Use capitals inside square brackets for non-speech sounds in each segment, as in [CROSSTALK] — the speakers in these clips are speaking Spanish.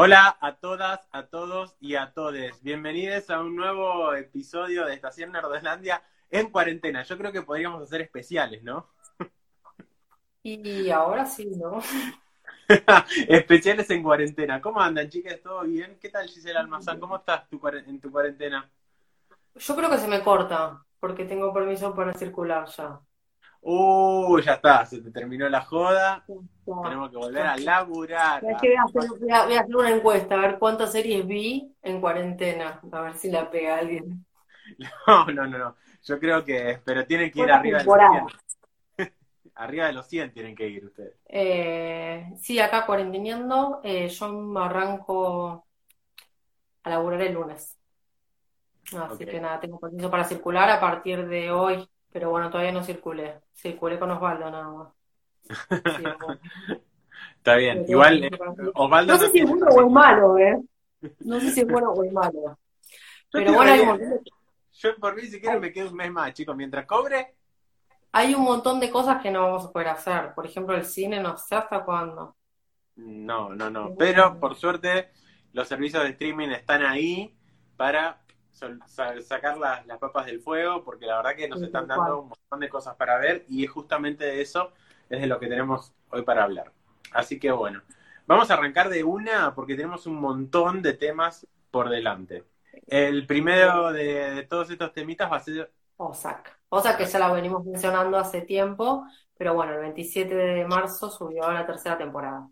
Hola a todas, a todos y a todes. Bienvenidos a un nuevo episodio de Estación Nerdoslandia en cuarentena. Yo creo que podríamos hacer especiales, ¿no? Y ahora sí, ¿no? [LAUGHS] especiales en cuarentena. ¿Cómo andan, chicas? ¿Todo bien? ¿Qué tal, Gisela Almazán? ¿Cómo estás tu en tu cuarentena? Yo creo que se me corta, porque tengo permiso para circular ya. Uh, ya está, se te terminó la joda. Tenemos que volver a laburar. Es que voy a, hacer, voy a- voy a hacer una encuesta, a ver cuántas series vi en cuarentena, a ver si la pega alguien. No, no, no, no. Yo creo que, pero tienen que ir ¿Cuántas arriba de los temporadas? [LAUGHS] 100. Arriba de los 100 tienen que ir ustedes. Eh, sí, acá cuarenteneando, eh, yo me arranco a laburar el lunes. Así que nada, tengo permiso para circular a partir de hoy, pero bueno, todavía no circulé. Circulé con Osvaldo nada más. Sí, bueno. [LAUGHS] Está bien. Pero Igual, eh, Osvaldo No sé no si es bueno o es malo, ¿eh? No sé si es [LAUGHS] bueno o es malo. Pero bueno, hay un montón de, Yo por mí si quiero me quedo un mes más, chicos. Mientras cobre, hay un montón de cosas que no vamos a poder hacer. Por ejemplo, el cine, no sé hasta cuándo. no, no, no. Pero por suerte los servicios de streaming están ahí para sol- sa- sacar las, las papas del fuego, porque la verdad que nos sí, están dando cual. un montón de cosas para ver y justamente de eso es de lo que tenemos hoy para hablar. Así que bueno, vamos a arrancar de una porque tenemos un montón de temas por delante. El primero de, de todos estos temitas va a ser Ozark. Ozark que ya la venimos mencionando hace tiempo, pero bueno, el 27 de marzo subió la tercera temporada.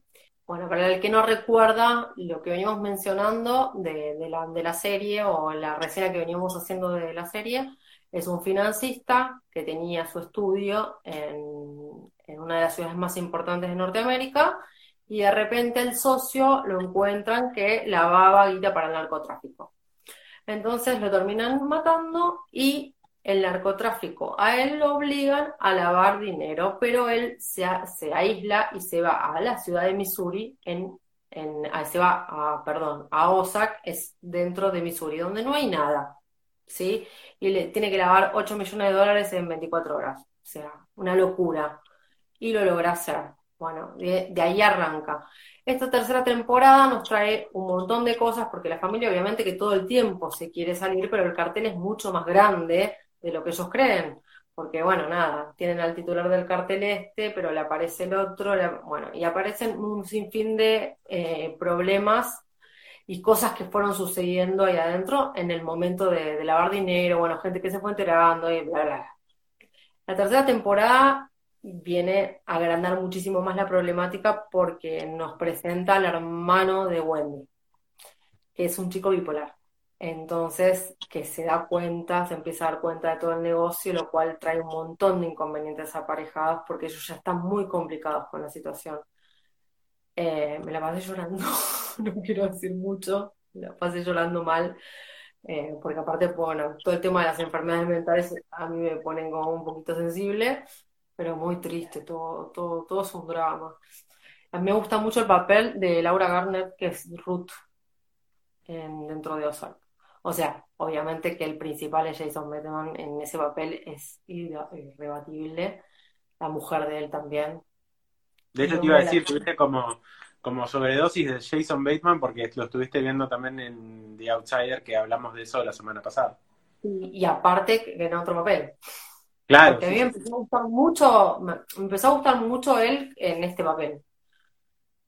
Bueno, para el que no recuerda lo que venimos mencionando de, la, de la serie o la reseña que veníamos haciendo de la serie, es un financista que tenía su estudio en, en una de las ciudades más importantes de Norteamérica y de repente el socio lo encuentran que lavaba guita para el narcotráfico. Entonces lo terminan matando y el narcotráfico a él lo obligan a lavar dinero, pero él se, se aísla y se va a la ciudad de Missouri, en, en, se va a, perdón, a Ozark, es dentro de Missouri, donde no hay nada, ¿sí? Y le tiene que lavar 8 millones de dólares en 24 horas, o sea, una locura. Y lo logra hacer. Bueno, de, de ahí arranca. Esta tercera temporada nos trae un montón de cosas porque la familia obviamente que todo el tiempo se quiere salir, pero el cartel es mucho más grande de lo que ellos creen. Porque bueno, nada, tienen al titular del cartel este, pero le aparece el otro, bueno, y aparecen un sinfín de eh, problemas y cosas que fueron sucediendo ahí adentro en el momento de, de lavar dinero, bueno, gente que se fue enterando y bla, bla, bla. La tercera temporada viene a agrandar muchísimo más la problemática porque nos presenta al hermano de Wendy, que es un chico bipolar. Entonces, que se da cuenta, se empieza a dar cuenta de todo el negocio, lo cual trae un montón de inconvenientes aparejados porque ellos ya están muy complicados con la situación. Eh, me la pasé llorando, [LAUGHS] no quiero decir mucho, me la pasé llorando mal, eh, porque aparte, bueno, todo el tema de las enfermedades mentales a mí me ponen como un poquito sensible, pero muy triste, todo, todo, todo es un drama. A mí me gusta mucho el papel de Laura Garner, que es Ruth en- dentro de Ozark. O sea, obviamente que el principal es Jason Bateman en ese papel es irrebatible, la mujer de él también. De hecho, te iba a la decir, tuviste como, como sobredosis de Jason Bateman porque lo estuviste viendo también en The Outsider, que hablamos de eso la semana pasada. Y, y aparte que en otro papel. Claro, Porque a sí, mí me sí, sí. empezó a gustar mucho, me me empezó a gustar mucho él en este papel.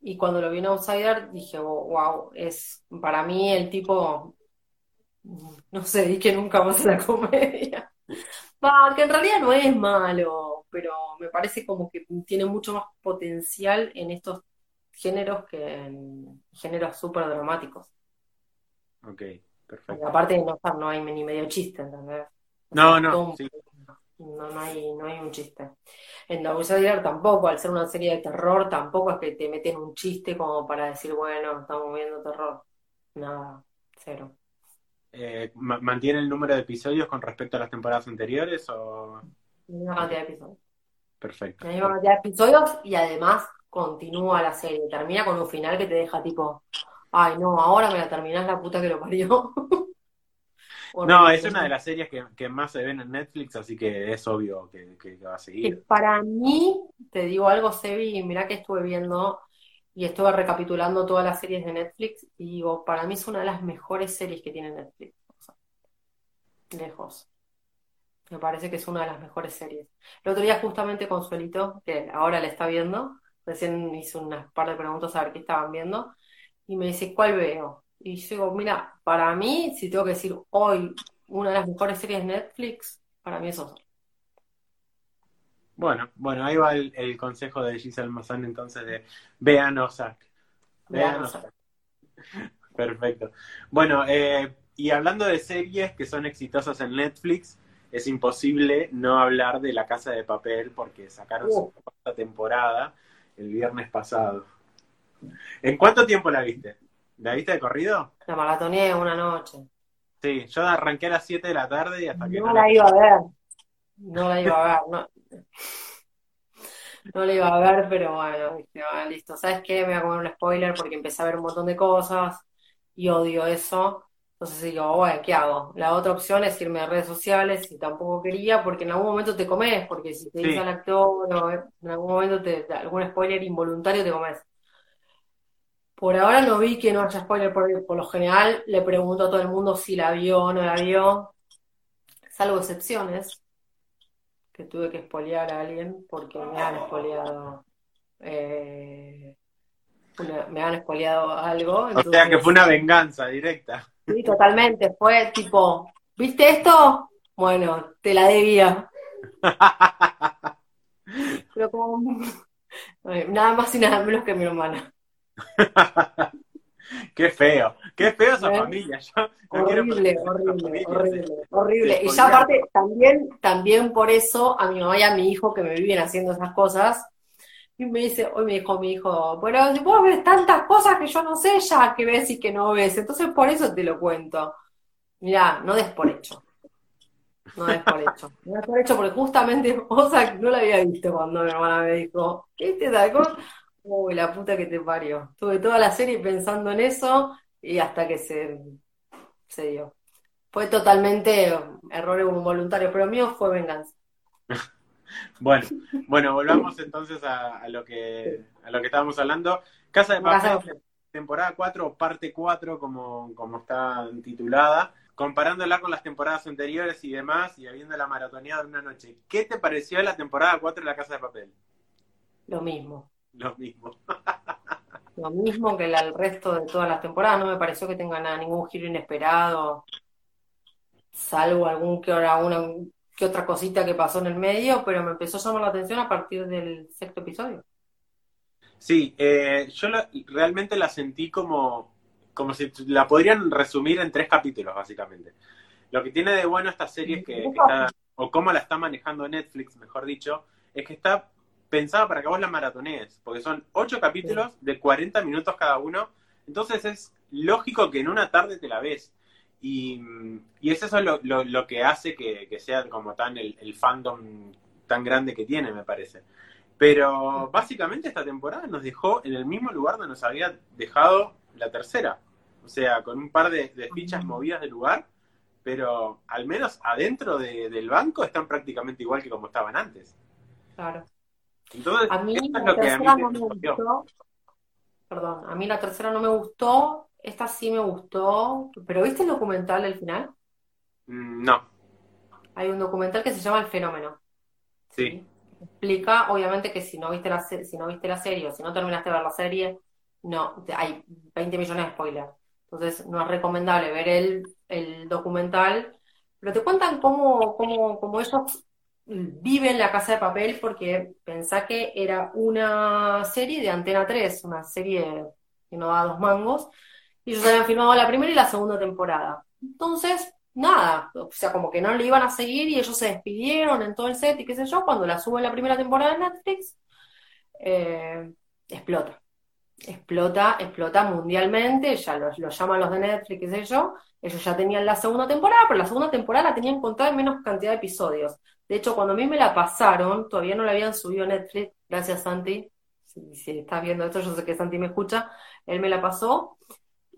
Y cuando lo vi en Outsider dije, wow, es para mí el tipo, no sé, di que nunca más a la [LAUGHS] comedia. Va, que en realidad no es malo, pero me parece como que tiene mucho más potencial en estos géneros que en géneros súper dramáticos. Ok, Y perfecto. aparte de no estar, no hay ni medio chiste, ¿entendés? No, no, sí. no, no hay, no hay un chiste. En The Outsider tampoco, al ser una serie de terror, tampoco es que te meten un chiste como para decir, bueno, estamos viendo terror. Nada, cero. Eh, ma- ¿mantiene el número de episodios con respecto a las temporadas anteriores o...? La misma cantidad de episodios. Perfecto. La misma cantidad de episodios y además continúa la serie. Termina con un final que te deja tipo, ay no, ahora me la terminás la puta que lo parió. [LAUGHS] No, es una de las series que, que más se ven en Netflix, así que es obvio que, que va a seguir. para mí, te digo algo, Sebi, mirá que estuve viendo y estuve recapitulando todas las series de Netflix y digo, para mí es una de las mejores series que tiene Netflix. lejos. Me parece que es una de las mejores series. El otro día justamente Consuelito, que ahora le está viendo, recién hice unas par de preguntas a ver qué estaban viendo, y me dice, ¿cuál veo? Y yo digo, mira, para mí, si tengo que decir hoy una de las mejores series de Netflix, para mí es Ozark. Bueno, bueno, ahí va el, consejo de Giselle Mazán entonces de vean Ozark. Vean Ozark. Perfecto. Bueno, eh, y hablando de series que son exitosas en Netflix, es imposible no hablar de La Casa de Papel porque sacaron su uh. cuarta temporada el viernes pasado. ¿En cuánto tiempo la viste? ¿La viste de corrido? La maratoneé una noche. Sí, yo arranqué a las 7 de la tarde y hasta que... No, la iba a ver. No la iba a ver. No, no la iba a ver, pero bueno, listo. ¿Sabes qué? Me voy a comer un spoiler porque empecé a ver un montón de cosas y odio eso. Entonces digo, bueno, ¿qué hago? La otra opción es irme a redes sociales y tampoco quería porque en algún momento te comes, porque si te dice al actor en algún momento te, algún spoiler involuntario te comes. Por ahora no vi que no haya spoiler, porque por lo general le pregunto a todo el mundo si la vio o no la vio, salvo excepciones, que tuve que espolear a alguien porque me han espoleado. Eh, me han espoleado algo. O sea que fue una venganza directa. Sí, totalmente. Fue tipo, ¿viste esto? Bueno, te la debía. [LAUGHS] Pero como [LAUGHS] nada más y nada menos que mi hermana. [LAUGHS] qué feo, qué feo esa familia. horrible, horrible, horrible, horrible. Y ya aparte, también, también por eso a mi mamá y a mi hijo que me viven haciendo esas cosas, y me dice, hoy me dijo mi hijo, pero si vos ves tantas cosas que yo no sé ya que ves y que no ves, entonces por eso te lo cuento. Mirá, no des por hecho. No des por hecho. [LAUGHS] No des por hecho porque justamente [LAUGHS] cosa no la había visto cuando mi hermana me dijo, ¿qué te da? Uy, la puta que te parió. Tuve toda la serie pensando en eso y hasta que se, se dio. Fue totalmente error involuntario, pero mío fue venganza. [LAUGHS] Bueno, bueno, volvamos entonces a, lo que a lo que estábamos hablando. Casa de Papel, temporada 4, parte 4, como, como está titulada, comparándola con las temporadas anteriores y demás, y habiendo la maratoneada de una noche. ¿Qué te pareció la temporada 4 de la Casa de Papel? Lo mismo. [LAUGHS] Lo mismo. Lo mismo que el resto de todas las temporadas. No me pareció que tenga nada, ningún giro inesperado, salvo algún que ahora una, que otra cosita que pasó en el medio, pero me empezó a llamar la atención a partir del sexto episodio. Sí, eh, yo realmente la sentí como, como si la podrían resumir en tres capítulos, básicamente. Lo que tiene de bueno esta serie es que, está, o cómo la está manejando Netflix, mejor dicho, es que está pensada para que vos la maratonees, porque son ocho capítulos de 40 minutos cada uno, entonces es lógico que en una tarde te la ves. Y, y es eso lo, lo, que hace que, sea como tan el, fandom tan grande que tiene, me parece. Pero básicamente esta temporada nos dejó en el mismo lugar donde nos había dejado la tercera. O sea, con un par de, fichas movidas de lugar, pero al menos adentro del banco están prácticamente igual que como estaban antes. Claro. Entonces, a mí la tercera no me gustó. Perdón, a mí la tercera no me gustó esta sí me gustó. ¿Pero viste el documental del final? Mm, no. Hay un documental que se llama El Fenómeno. Sí. Explica, obviamente, que si no viste la, si no viste la serie o si no terminaste de ver la serie, no, hay 20 millones de spoilers. Entonces, no es recomendable ver el, el documental. Pero te cuentan cómo, cómo, cómo ellos viven la casa de papel porque pensá que era una serie de Antena 3, una serie que no da dos mangos, y ellos habían filmado la primera y la segunda temporada. Entonces, nada, o sea, como que no le iban a seguir y ellos se despidieron en todo el set y qué sé yo, cuando la suben la primera temporada de Netflix, eh, explota. Explota, explota mundialmente, ya lo, llaman los de Netflix, qué sé yo, ellos ya tenían la segunda temporada, pero la segunda temporada la tenían contada en menos cantidad de episodios. De hecho, cuando a mí me la pasaron, todavía no la habían subido Netflix, gracias Santi, si, si estás viendo esto, yo sé que Santi me escucha, él me la pasó,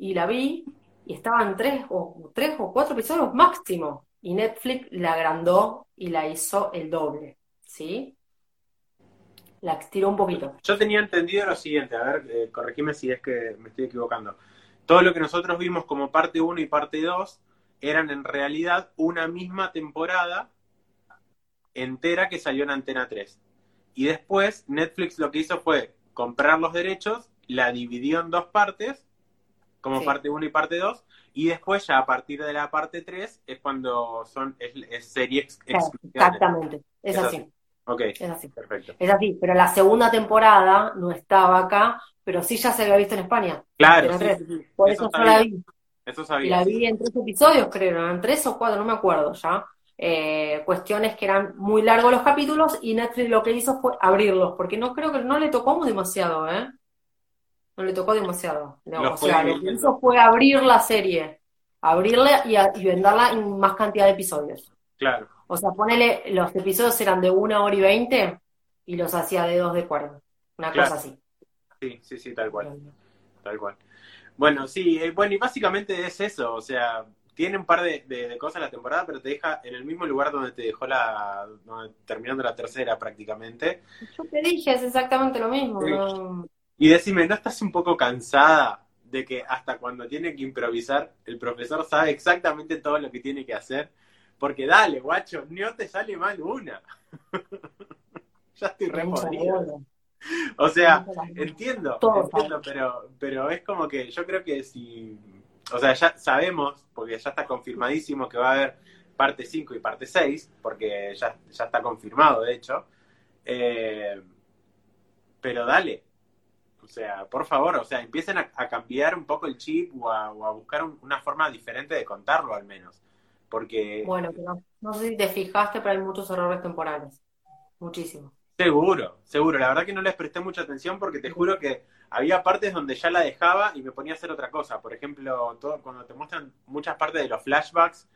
y la vi y estaban tres o, tres o cuatro episodios máximo. Y Netflix la agrandó y la hizo el doble, ¿sí? La estiró un poquito. Yo tenía entendido lo siguiente, a ver, eh, corregime si es que me estoy equivocando. Todo lo que nosotros vimos como parte 1 y parte 2 eran en realidad una misma temporada entera que salió en Antena 3. Y después Netflix lo que hizo fue comprar los derechos, la dividió en dos partes, como Sí. parte 1 y parte 2, y después ya a partir de la parte 3 es cuando son es, es serie ex- Claro, exclusiva de exactamente. Es así. Ok, Es así. perfecto. Es así. Pero la segunda temporada no estaba acá, pero sí ya se había visto en España. Claro, Antena sí, 3. sí, sí. Por Eso eso yo la vi. eso Y sabía. la vi en tres episodios, creo, eran tres o cuatro, no me acuerdo ya. Eh, cuestiones que eran muy largos los capítulos y Netflix lo que hizo fue abrirlos, porque no creo que no le tocó demasiado, ¿eh? No le tocó demasiado. No, o sea, lo que hizo fue abrir la serie, abrirla y, a- y venderla en más cantidad de episodios. Claro, O sea, ponele, los episodios eran de una hora y veinte y los hacía de dos de cuarenta. Una Claro. cosa así. sí, sí, sí, tal cual, tal cual. Bueno, sí, eh, bueno, y básicamente es eso, o sea, tiene un par de, de- de cosas la temporada, pero te deja en el mismo lugar donde te dejó la, donde- terminando la tercera prácticamente. Yo te dije, es exactamente lo mismo. Sí. ¿no? Y decime, ¿no estás un poco cansada de que hasta cuando tiene que improvisar, el profesor sabe exactamente todo lo que tiene que hacer? Porque dale, guacho, no te sale mal una. [LAUGHS] ya estoy re. O sea, entiendo, entiendo, pero, pero es como que yo creo que si, o sea, ya sabemos, porque ya está confirmadísimo que va a haber parte 5 y parte 6, porque ya, ya está confirmado, de hecho. Eh, pero dale, o sea, por favor, o sea, empiecen a, a cambiar un poco el chip o a, o a buscar un- una forma diferente de contarlo al menos. Porque Bueno, pero no sé si te fijaste, pero hay muchos errores temporales. Muchísimos. Seguro, seguro. La verdad que no les presté mucha atención porque te juro que había partes donde ya la dejaba y me ponía a hacer otra cosa. Por ejemplo, todo, cuando te muestran muchas partes de los flashbacks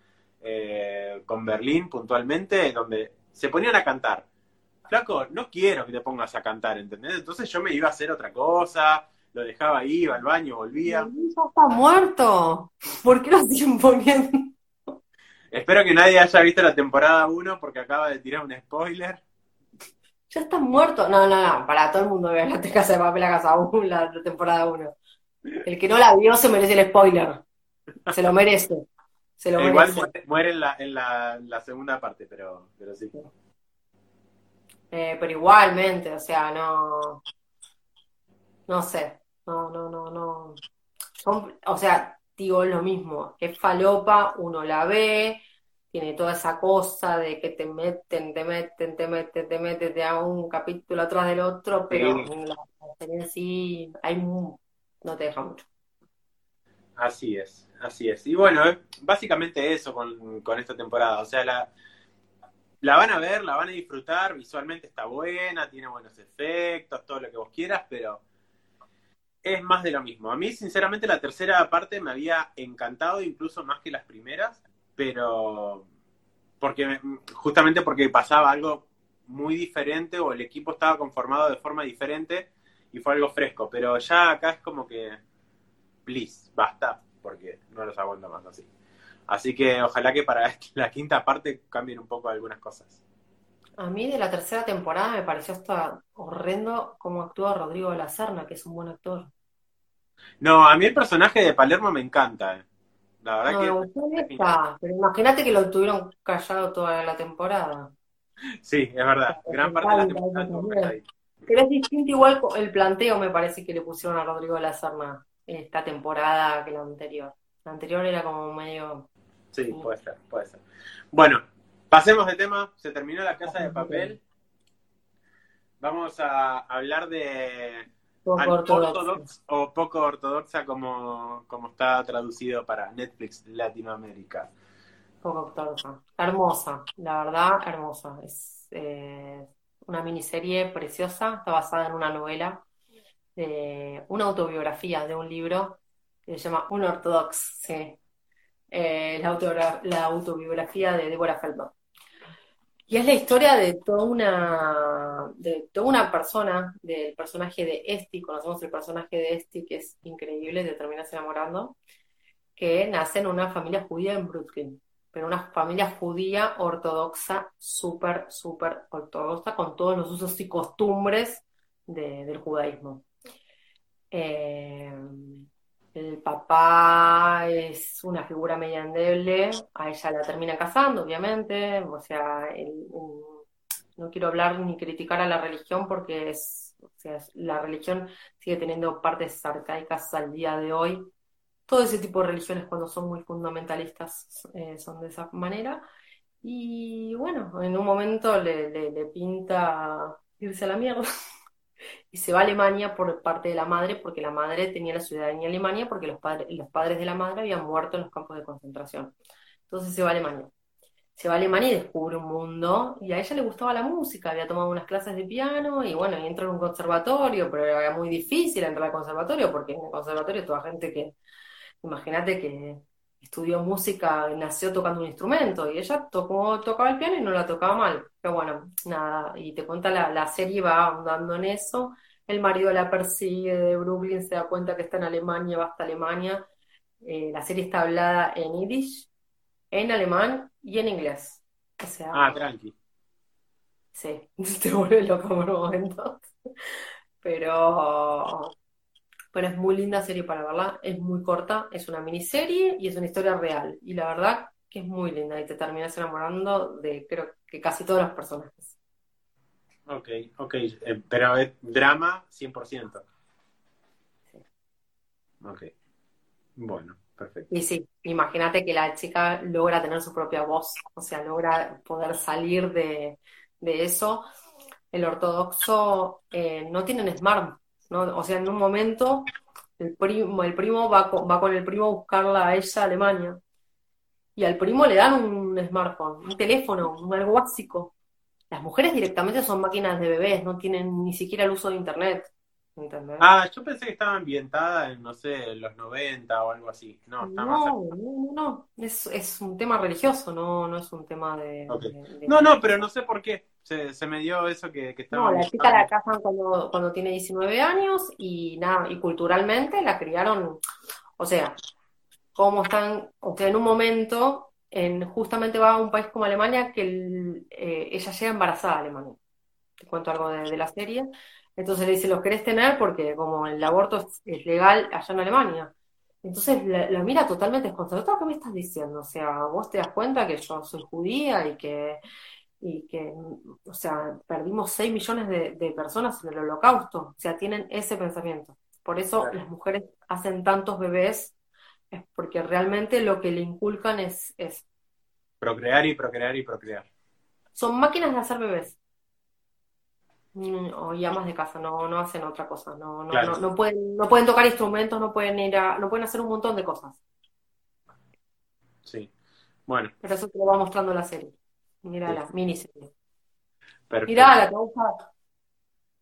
eh, con Berlín puntualmente, donde se ponían a cantar. Flaco, no quiero que te pongas a cantar, ¿entendés? Entonces yo me iba a hacer otra cosa, lo dejaba ahí, iba al baño, volvía. Ya está muerto. ¿Por qué lo siguen poniendo? Espero que nadie haya visto la temporada 1 porque acaba de tirar un spoiler. Ya está muerto. No, no, no. Para todo el mundo ver la casa de papel, la casa 1, la, la temporada 1. El que no la vio se merece el spoiler. Se lo merece. Se lo Eh, igual merece. muere, en, la, en, la, segunda parte, pero, pero sí. Eh, pero igualmente, o sea, no. No sé. No, no, no, no. O sea, digo lo mismo. Es falopa, uno la ve, tiene toda esa cosa de que te meten, te meten, te meten, te meten, te hago un capítulo atrás del otro, pero Sí. en la serie sí hay no te deja mucho. Así es, así es. Y bueno, eh, básicamente eso con, con esta temporada. O sea, la, la van a ver, la van a disfrutar, visualmente está buena, tiene buenos efectos, todo lo que vos quieras, pero es más de lo mismo. A mí, sinceramente, la tercera parte me había encantado, incluso más que las primeras, pero porque me- justamente porque pasaba algo muy diferente o el equipo estaba conformado de forma diferente y fue algo fresco. Pero ya acá es como que please, basta, porque no los aguanto más así. Así que ojalá que para [LAUGHS] la quinta parte cambien un poco algunas cosas. A mí de la tercera temporada me pareció hasta horrendo cómo actúa Rodrigo de la Serna, que es un buen actor. No, a mí el personaje de Palermo me encanta. eh. La verdad No, que pero imagínate que lo tuvieron callado toda la temporada. sí, es verdad. Gran parte de la temporada. Pero es distinto igual el planteo, me parece, que le pusieron a Rodrigo de la Serna en esta temporada que la anterior. La anterior era como medio... Sí, puede ser, puede ser. Bueno, pasemos de tema. Se terminó la casa de papel. Vamos a hablar de poco. Unorthodox o poco ortodoxa como, como está traducido para Netflix Latinoamérica. Poco ortodoxa. Hermosa, la verdad, hermosa. Es eh, una miniserie preciosa, está basada en una novela, de una autobiografía de un libro que se llama Unorthodox, sí. Eh, la, autobiografía de Deborah Feldman. Y es la historia de toda una, de toda una persona, del personaje de Esti, conocemos el personaje de Esti, que es increíble, te terminas enamorando, que nace en una familia judía en Brooklyn. pero una familia judía ortodoxa, súper, súper ortodoxa, con todos los usos y costumbres del judaísmo. Eh, el papá es una figura media endeble, a ella la termina casando, obviamente, o sea, no quiero hablar ni criticar a la religión porque es, o sea, la religión sigue teniendo partes arcaicas al día de hoy. Todo ese tipo de religiones cuando son muy fundamentalistas eh, son de esa manera. Y bueno, en un momento le, le pinta irse a la mierda. [LAUGHS] y se va a Alemania por parte de la madre, porque la madre tenía la ciudadanía Alemania, porque los, padres los padres de la madre habían muerto en los campos de concentración. Entonces se va a Alemania. Se va a Alemania y descubre un mundo, y a ella le gustaba la música, había tomado unas clases de piano, y bueno, y entró en un conservatorio, pero era muy difícil entrar al conservatorio, porque en el conservatorio toda gente que, imagínate que estudió música, nació tocando un instrumento y ella tocó, tocaba el piano y no la tocaba mal. Pero bueno, nada, y te cuenta la, la serie va andando en eso. El marido la persigue de Brooklyn, se da cuenta que está en Alemania, va hasta Alemania. Eh, la serie está hablada en yiddish, en alemán y en inglés. O sea, ah, tranqui. Sí, [LAUGHS] te vuelve loco por momentos. Pero pero es muy linda serie para verla, es muy corta, es una miniserie y es una historia real. Y la verdad que es muy linda y te terminas enamorando de creo que casi todos los personajes. Ok, ok, eh, pero es drama 100%. Sí. Ok, bueno, perfecto. Y sí, imagínate que la chica logra tener su propia voz, o sea, logra poder salir de, eso. El ortodoxo eh, no tienen o sea, en un momento el primo, el primo va, con, va con el primo a buscarla a ella a Alemania y al primo le dan un smartphone, un teléfono, un algo básico. Las mujeres directamente son máquinas de bebés, no tienen ni siquiera el uso de internet. Ah, yo pensé que estaba ambientada en, no sé, los 90 o algo así. No, no, no, no, Es, es, un tema religioso, no, no es un tema de, No, no, pero no sé por qué. Se, se me dio eso que, que estaba. No, la chica la casan cuando, cuando tiene 19 años y nada, y culturalmente la criaron, o sea, como están, o sea, en un momento, en, justamente va a un país como Alemania que eh, ella llega embarazada a Alemania. Te cuento algo de, de la serie entonces le dice, ¿los querés tener? Porque como el aborto es, legal allá en Alemania. Entonces la, mira totalmente desconcertada. ¿Qué me estás diciendo? O sea, vos te das cuenta que yo soy judía y que, y que o sea, perdimos 6 millones de, personas en el holocausto. O sea, tienen ese pensamiento. Por eso las mujeres hacen tantos bebés, es porque realmente lo que le inculcan es, es... Procrear y procrear y procrear. Son máquinas de hacer bebés. Mm, o llamas de casa, no, no hacen otra cosa, no, no, no, pueden, no pueden tocar instrumentos, no pueden ir a, no pueden hacer un montón de cosas. Sí, bueno. Pero eso te lo va mostrando la serie. Mira la miniserie. Mira la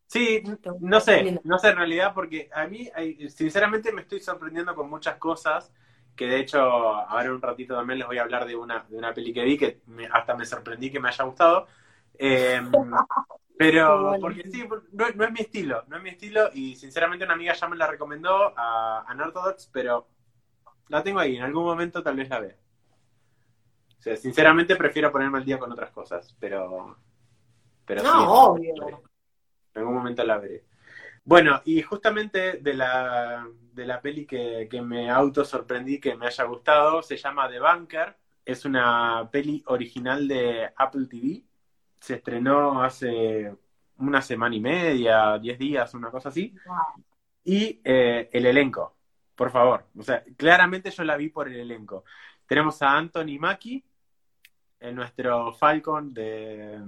Sí, no sé, no sé en realidad, porque a mí, sinceramente, me estoy sorprendiendo con muchas cosas, que de hecho, ahora en un ratito también les voy a hablar de una, de una peli que vi, que hasta me sorprendí que me haya gustado. Eh, [LAUGHS] Pero, porque sí, no, es mi estilo, no es mi estilo y sinceramente una amiga ya me la recomendó a Unorthodox, pero la tengo ahí, en algún momento tal vez la vea. O sea, sinceramente prefiero ponerme al día con otras cosas, pero... pero no, obvio. En algún momento la veré. Bueno, y justamente de la, de la peli que, que me auto sorprendí que me haya gustado, se llama The Bunker, es una peli original de Apple TV se estrenó hace una semana y media, diez días, una cosa así. Y eh, el elenco, por favor. O sea, claramente yo la vi por el elenco. Tenemos a Anthony Mackie, en nuestro Falcon de,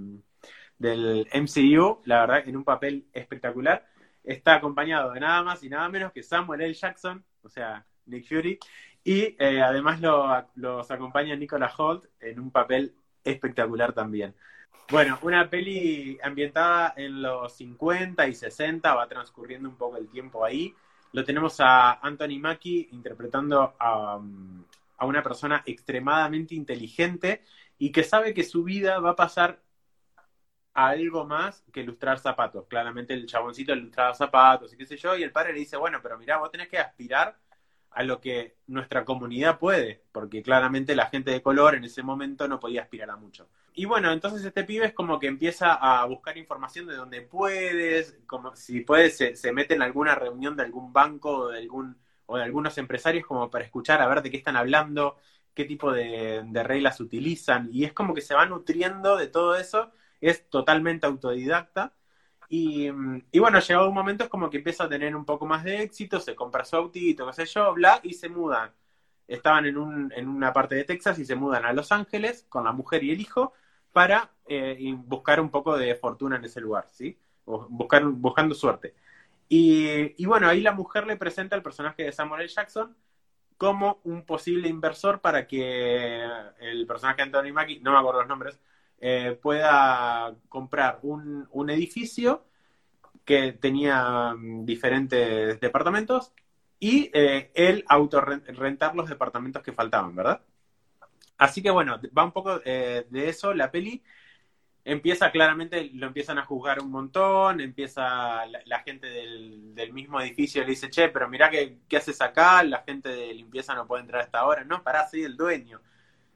del MCU, la verdad, en un papel espectacular. Está acompañado de nada más y nada menos que Samuel L. Jackson, o sea, Nick Fury. Y eh, además lo, los acompaña Nicola Holt en un papel espectacular también. Bueno, una peli ambientada en los 50 y 60, va transcurriendo un poco el tiempo ahí. Lo tenemos a Anthony Mackie interpretando a, a, una persona extremadamente inteligente y que sabe que su vida va a pasar a algo más que ilustrar zapatos. Claramente el chaboncito ilustraba zapatos y qué sé yo, y el padre le dice, bueno, pero mira, vos tenés que aspirar a lo que nuestra comunidad puede, porque claramente la gente de color en ese momento no podía aspirar a mucho. Y bueno, entonces este pibe es como que empieza a buscar información de donde puedes, como si puedes, se, mete en alguna reunión de algún banco o de, algún, o de algunos empresarios como para escuchar a ver de qué están hablando, qué tipo de, reglas utilizan, y es como que se va nutriendo de todo eso, es totalmente autodidacta y, bueno, llegado un momento es como que empieza a tener un poco más de éxito, se compra su autito, qué sé yo, bla, y se mudan. Estaban en, un, en una parte de Texas y se mudan a Los Ángeles con la mujer y el hijo para eh, buscar un poco de fortuna en ese lugar, ¿sí? buscar, buscando suerte. Y, bueno, ahí la mujer le presenta al personaje de Samuel. Jackson como un posible inversor para que el personaje de Anthony Mackie, no me acuerdo los nombres, eh, pueda comprar un, un, edificio que tenía mm, diferentes departamentos y eh, él autorrentar los departamentos que faltaban, ¿verdad? Así que bueno, va un poco eh, de eso la peli. Empieza claramente, lo empiezan a juzgar un montón, empieza la, gente del, del, mismo edificio le dice, che, pero mirá qué, qué haces acá, la gente de limpieza no puede entrar a esta hora, no, pará, soy el dueño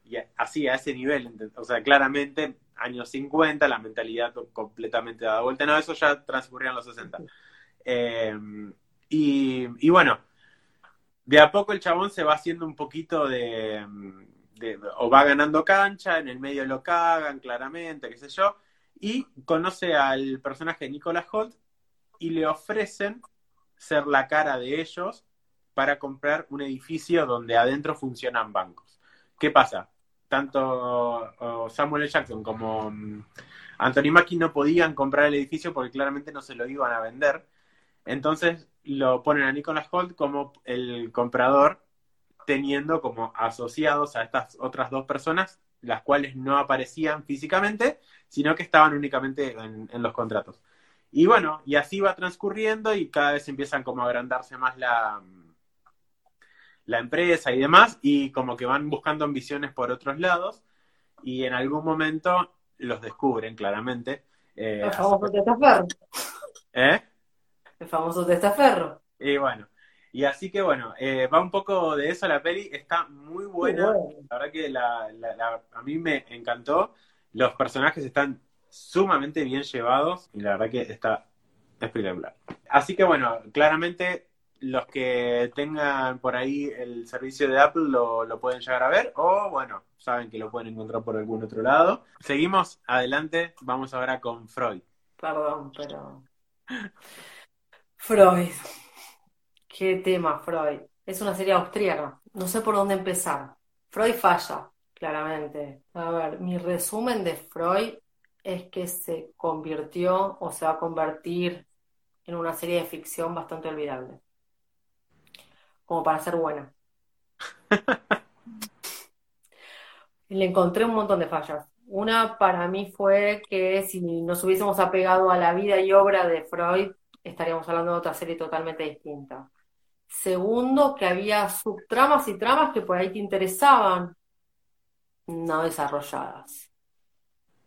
y así, a ese nivel. O sea, claramente, años 50, la mentalidad completamente dada vuelta. No, eso ya transcurría en los 60. Eh, y, bueno, de a poco el chabón se va haciendo un poquito de, o va ganando cancha, en el medio lo cagan claramente, qué sé yo, y conoce al personaje Nicolas Holt y le ofrecen ser la cara de ellos para comprar un edificio donde adentro funcionan bancos. ¿Qué pasa? tanto Samuel. Jackson como mm, Anthony Mackie no podían comprar el edificio porque claramente no se lo iban a vender. Entonces lo ponen a Nicholas Holt como el comprador, teniendo como asociados a estas otras dos personas, las cuales no aparecían físicamente, sino que estaban únicamente en, en los contratos. Y bueno, y así va transcurriendo y cada vez empiezan como a agrandarse más la, la empresa y demás, y como que van buscando ambiciones por otros lados, y en algún momento los descubren claramente. Eh, el famoso testaferro. ¿Eh? El famoso testaferro. Y bueno, y así que bueno, eh, va un poco de eso la peli, está muy buena, la verdad que la, a mí me encantó, los personajes están sumamente bien llevados y la verdad que está espectacular. Así que bueno, claramente los que tengan por ahí el servicio de Apple lo, pueden llegar a ver o bueno, saben que lo pueden encontrar por algún otro lado. Seguimos adelante, vamos ahora con Freud. Perdón, pero... Freud. ¿Qué tema, Freud? Es una serie austríaca. No sé por dónde empezar. Freud falla, claramente. A ver, mi resumen de Freud es que se convirtió o se va a convertir en una serie de ficción bastante olvidable como para ser buena. [LAUGHS] Le encontré un montón de fallas. Una para mí fue que si nos hubiésemos apegado a la vida y obra de Freud, estaríamos hablando de otra serie totalmente distinta. Segundo, que había subtramas y tramas que por ahí te interesaban, no desarrolladas.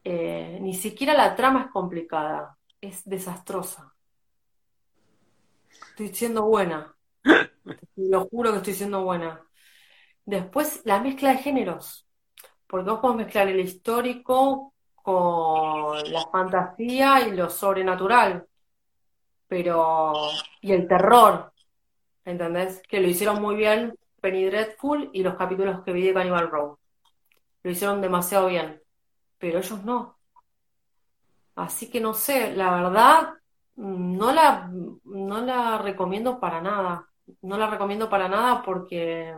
Eh, ni siquiera la trama es complicada, es desastrosa. Estoy siendo buena. Lo juro que estoy siendo buena. Después, la mezcla de géneros. Porque vos podés mezclar el histórico con la fantasía y lo sobrenatural. Pero. y el terror. ¿Entendés? Que lo hicieron muy bien Penny Dreadful y los capítulos que vi de Cannibal Row. Lo hicieron demasiado bien. Pero ellos no. Así que no sé, la verdad, no la, no la recomiendo para nada no la recomiendo para nada porque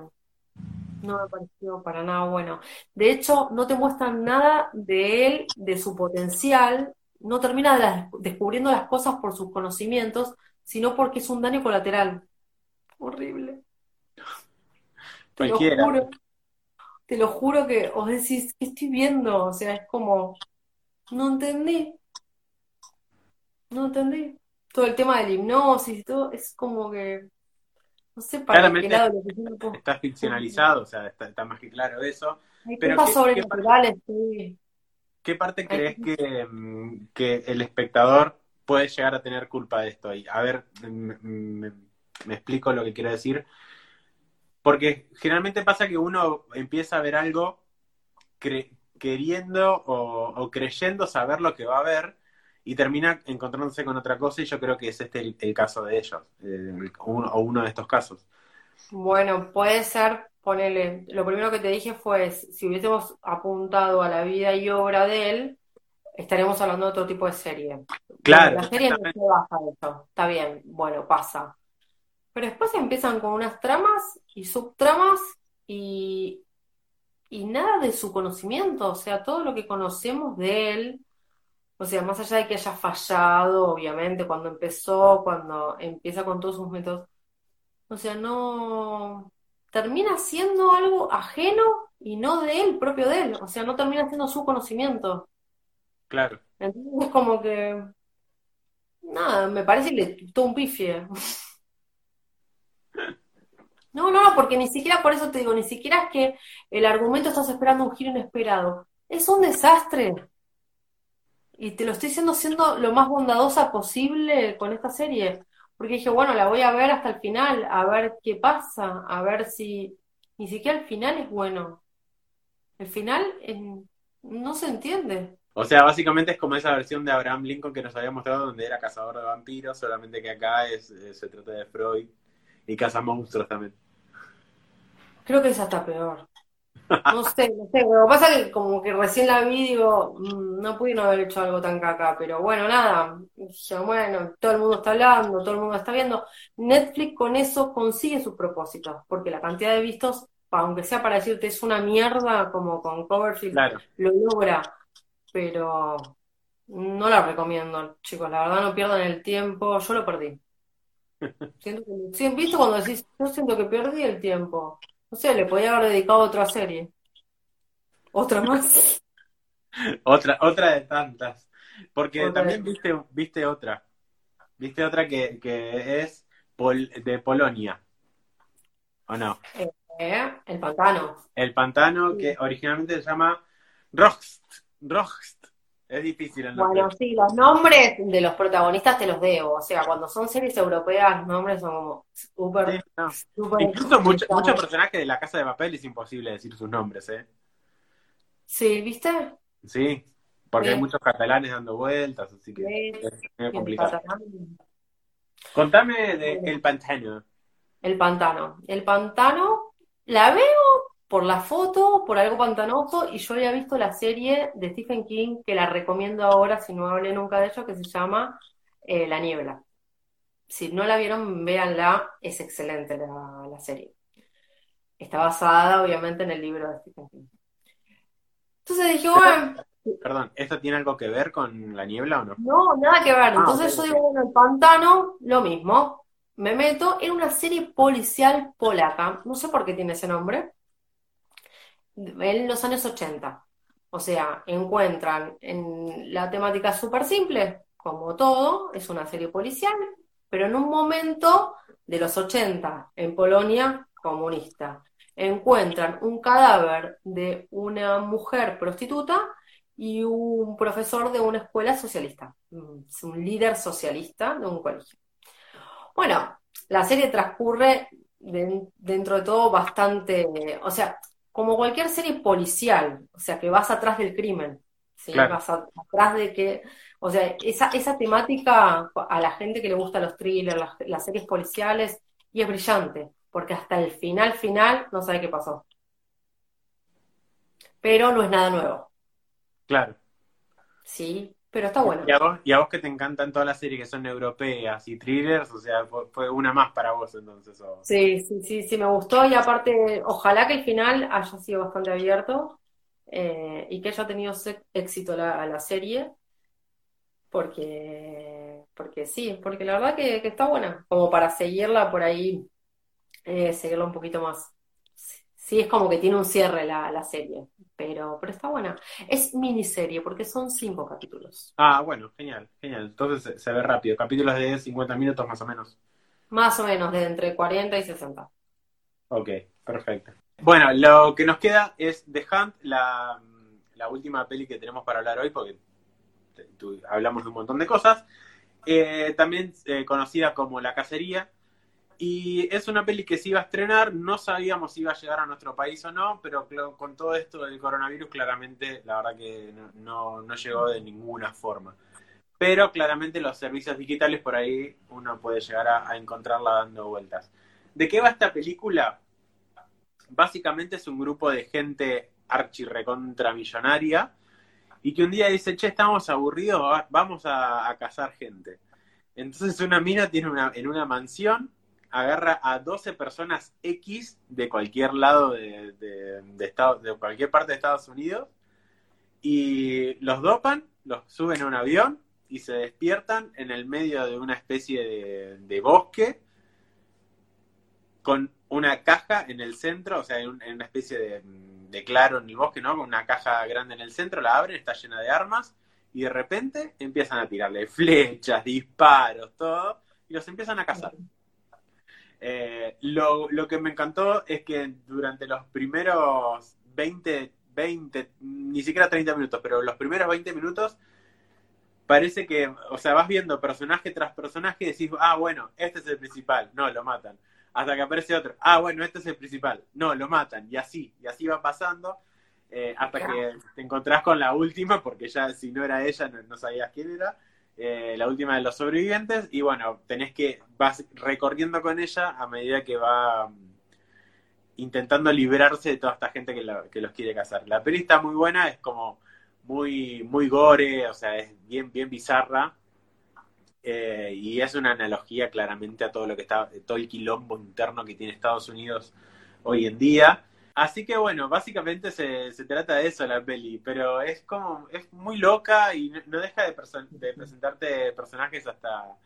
no me pareció para nada bueno. De hecho, no te muestran nada de él, de su potencial, no termina descubriendo las cosas por sus conocimientos, sino porque es un daño colateral. Horrible. Te lo juro. Te lo juro que os decís, ¿qué estoy viendo? O sea, es como, no entendí. No entendí. Todo el tema de la hipnosis y todo, es como que no sé para Claramente qué lado Está ficcionalizado, o sea, está, más que claro eso. pero ¿qué, sobrenaturales, sí. ¿Qué parte crees que, mm, que, el espectador puede llegar a tener culpa de esto? Y a ver, me, explico lo que quiero decir. Porque generalmente pasa que uno empieza a ver algo queriendo o, creyendo saber lo que va a ver y termina encontrándose con otra cosa y yo creo que es este el, caso de ellos, o uno de estos casos. Bueno, puede ser, ponele, lo primero que te dije fue, si hubiésemos apuntado a la vida y obra de él, estaríamos hablando de otro tipo de serie. Claro. La serie no se baja eso, está bien, bueno, pasa. Pero después empiezan con unas tramas y subtramas y, y nada de su conocimiento, o sea, todo lo que conocemos de él, o sea, más allá de que haya fallado, obviamente, cuando empezó, cuando empieza con todos sus métodos, o sea, no termina siendo algo ajeno y no de él, propio de él, o sea, no termina siendo su conocimiento. Claro. Entonces es como que, nada, me parece que le todo un pifie. No, no, porque ni siquiera, por eso te digo, ni siquiera es que el argumento estás esperando un giro inesperado. Es un desastre. Y te lo estoy diciendo siendo lo más bondadosa posible con esta serie. Porque dije, bueno, la voy a ver hasta el final, a ver qué pasa, a ver si... Ni siquiera el final es bueno. El final no se entiende. O sea, básicamente es como esa versión de Abraham Lincoln que nos había mostrado donde era cazador de vampiros, solamente que acá es, eh, se trata de Freud y caza monstruos también. Creo que es hasta peor. No sé, no sé, lo que pasa es que como que recién la vi digo, mm, no pudieron haber hecho algo tan caca, pero bueno, nada, bueno, todo el mundo está hablando, todo el mundo está viendo. Netflix con eso consigue sus propósitos, porque la cantidad de vistos, aunque sea para decirte es una mierda, como con Coverfield, lo logra, pero no la recomiendo, chicos, la verdad no pierdan el tiempo, yo lo perdí. [LAUGHS] Siento que, ¿Viste cuando decís, yo siento que perdí el tiempo? No sé, le podía haber dedicado otra serie. Otra más. [LAUGHS] otra, otra de tantas. Porque también viste, viste otra. Viste otra que, que es de Polonia. ¿O no? Eh, el pantano. El pantano que originalmente se llama Rost. Rost. Es difícil el nombre. Bueno, sí, los nombres de los protagonistas te los debo. O sea, cuando son series europeas, los nombres son como súper. Incluso muchos personajes de la Casa de Papel es imposible decir sus nombres, ¿eh? Sí, ¿viste? Sí, porque hay muchos catalanes dando vueltas, así que es complicado. Contame de El Pantano. El Pantano. El Pantano, la veo por la foto, por algo pantanoso, y yo había visto la serie de Stephen King, que la recomiendo ahora, si no hablé nunca de ella, que se llama eh, La Niebla. Si no la vieron, véanla, es excelente la, serie. Está basada, obviamente, en el libro de Stephen King. Entonces dije, bueno... Perdón, ¿esto tiene algo que ver con la niebla o no? No, nada que ver. Ah, Entonces yo digo, bueno, el pantano, lo mismo. Me meto en una serie policial polaca. No sé por qué tiene ese nombre en los años 80. O sea, encuentran en la temática súper simple, como todo, es una serie policial, pero en un momento de los 80, en Polonia comunista, encuentran un cadáver de una mujer prostituta y un profesor de una escuela socialista, un líder socialista de un colegio. Bueno, la serie transcurre dentro de todo bastante, o sea, como cualquier serie policial, o sea, que vas atrás del crimen, ¿sí? vas atrás de que, o sea, esa, esa temática a la gente que le gusta los thrillers, las, series policiales, y es brillante, porque hasta el final, final, no sabe qué pasó. Pero no es nada nuevo. Claro. Sí, pero está bueno. Y a, vos, que te encantan todas las series que son europeas y thrillers, o sea, fue, una más para vos entonces. Sí, sí, sí, sí, me gustó y aparte, ojalá que el final haya sido bastante abierto eh, y que haya tenido éxito la, la serie, porque, porque sí, porque la verdad que, está buena, como para seguirla por ahí, eh, seguirla un poquito más. Sí, es como que tiene un cierre la, la serie pero, pero está buena. Es miniserie porque son cinco capítulos. Ah, bueno, genial, genial. Entonces se, ve rápido. Capítulos de 50 minutos más o menos. Más o menos, de entre 40 y 60. Ok, perfecto. Bueno, lo que nos queda es The Hunt, la, última peli que tenemos para hablar hoy, porque hablamos de un montón de cosas. Eh, también eh, conocida como La Cacería. Y es una peli que se iba a estrenar, no sabíamos si iba a llegar a nuestro país o no, pero con todo esto del coronavirus claramente la verdad que no, no, llegó de ninguna forma. Pero claramente los servicios digitales por ahí uno puede llegar a, encontrarla dando vueltas. ¿De qué va esta película? Básicamente es un grupo de gente archirrecontramillonaria y que un día dice, che, estamos aburridos, vamos a, a cazar gente. Entonces una mina tiene una, en una mansión agarra a 12 personas X de cualquier lado de, de, estado, de cualquier parte de Estados Unidos y los dopan, los suben a un avión y se despiertan en el medio de una especie de, bosque con una caja en el centro, o sea, en, una especie de, de, claro en el bosque, ¿no? Con una caja grande en el centro, la abren, está llena de armas y de repente empiezan a tirarle flechas, disparos, todo, y los empiezan a cazar. Eh, lo, lo, que me encantó es que durante los primeros 20, 20, ni siquiera 30 minutos, pero los primeros 20 minutos, parece que, o sea, vas viendo personaje tras personaje y decís, ah, bueno, este es el principal, no, lo matan. Hasta que aparece otro, ah, bueno, este es el principal, no, lo matan. Y así, y así va pasando. Eh, hasta que te encontrás con la última, porque ya si no era ella, no sabías quién era. Eh, la última de los sobrevivientes, y bueno, tenés que, vas recorriendo con ella a medida que va mm, intentando liberarse de toda esta gente que, que los quiere cazar. La peli está muy buena, es como muy, muy gore, o sea, es bien, bien bizarra. Eh, y es una analogía claramente a todo lo que está, todo el quilombo interno que tiene Estados Unidos hoy en día. Así que bueno, básicamente se, se, trata de eso la peli, pero es como, es muy loca y no, deja de, de, presentarte personajes hasta,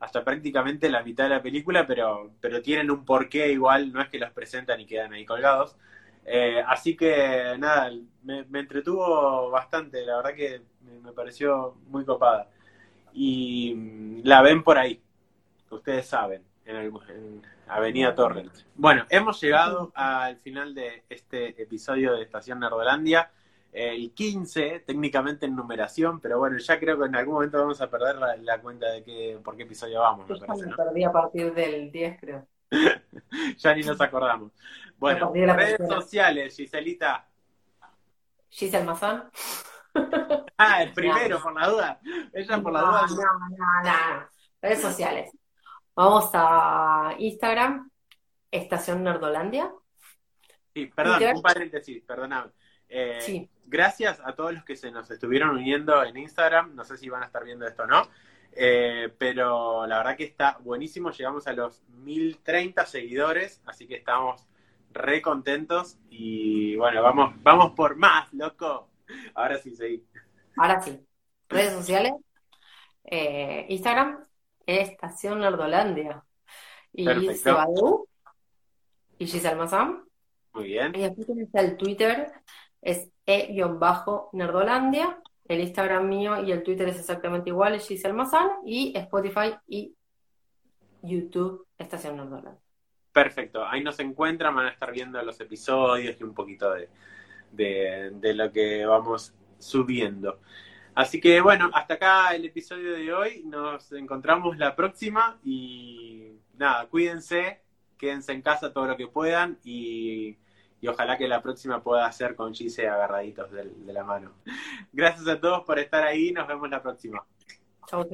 hasta prácticamente la mitad de la película, pero, pero tienen un porqué igual, no es que los presentan y quedan ahí colgados. Eh, así que nada, me, entretuvo bastante, la verdad que me, pareció muy copada. Y mm, la ven por ahí, ustedes saben, en, el, en Avenida Torrent. Bueno, hemos llegado al final de este episodio de Estación Nerdolandia. El 15, técnicamente en numeración, pero bueno, ya creo que en algún momento vamos a perder la, cuenta de que, por qué episodio vamos. Me parece, ¿no? perdí a partir del 10, creo. [LAUGHS] ya ni nos acordamos. Bueno, redes sociales, Giselita. Giselle Mazán. ah, el [LAUGHS] primero, por la duda. Ella por la duda. No, no, no. Redes sociales. Vamos a Instagram, Estación Nerdolandia. Sí, perdón, un paréntesis, perdóname. Eh, gracias a todos los que se nos estuvieron uniendo en Instagram. No sé si van a estar viendo esto o no. Eh, pero la verdad que está buenísimo. Llegamos a los 1030 seguidores, así que estamos re contentos. Y bueno, vamos, vamos por más, loco. Ahora sí, seguí. Ahora sí. Redes sociales. Eh, Instagram, Estación Nerdolandia. Y Sebadú y Giselle Mazam. Muy bien. Y aquí está el Twitter, es e-nerdolandia. El Instagram mío y el Twitter es exactamente igual, es Giselle Mazam. Y Spotify y YouTube, Estación Nerdolandia. Perfecto, ahí nos encuentran, van a estar viendo los episodios y un poquito de, de lo que vamos subiendo. Así que bueno, hasta acá el episodio de hoy. Nos encontramos la próxima y nada, cuídense, quédense en casa todo lo que puedan y, ojalá que la próxima pueda ser con Gise agarraditos de, la mano. [LAUGHS] Gracias a todos por estar ahí, nos vemos la próxima. Chau,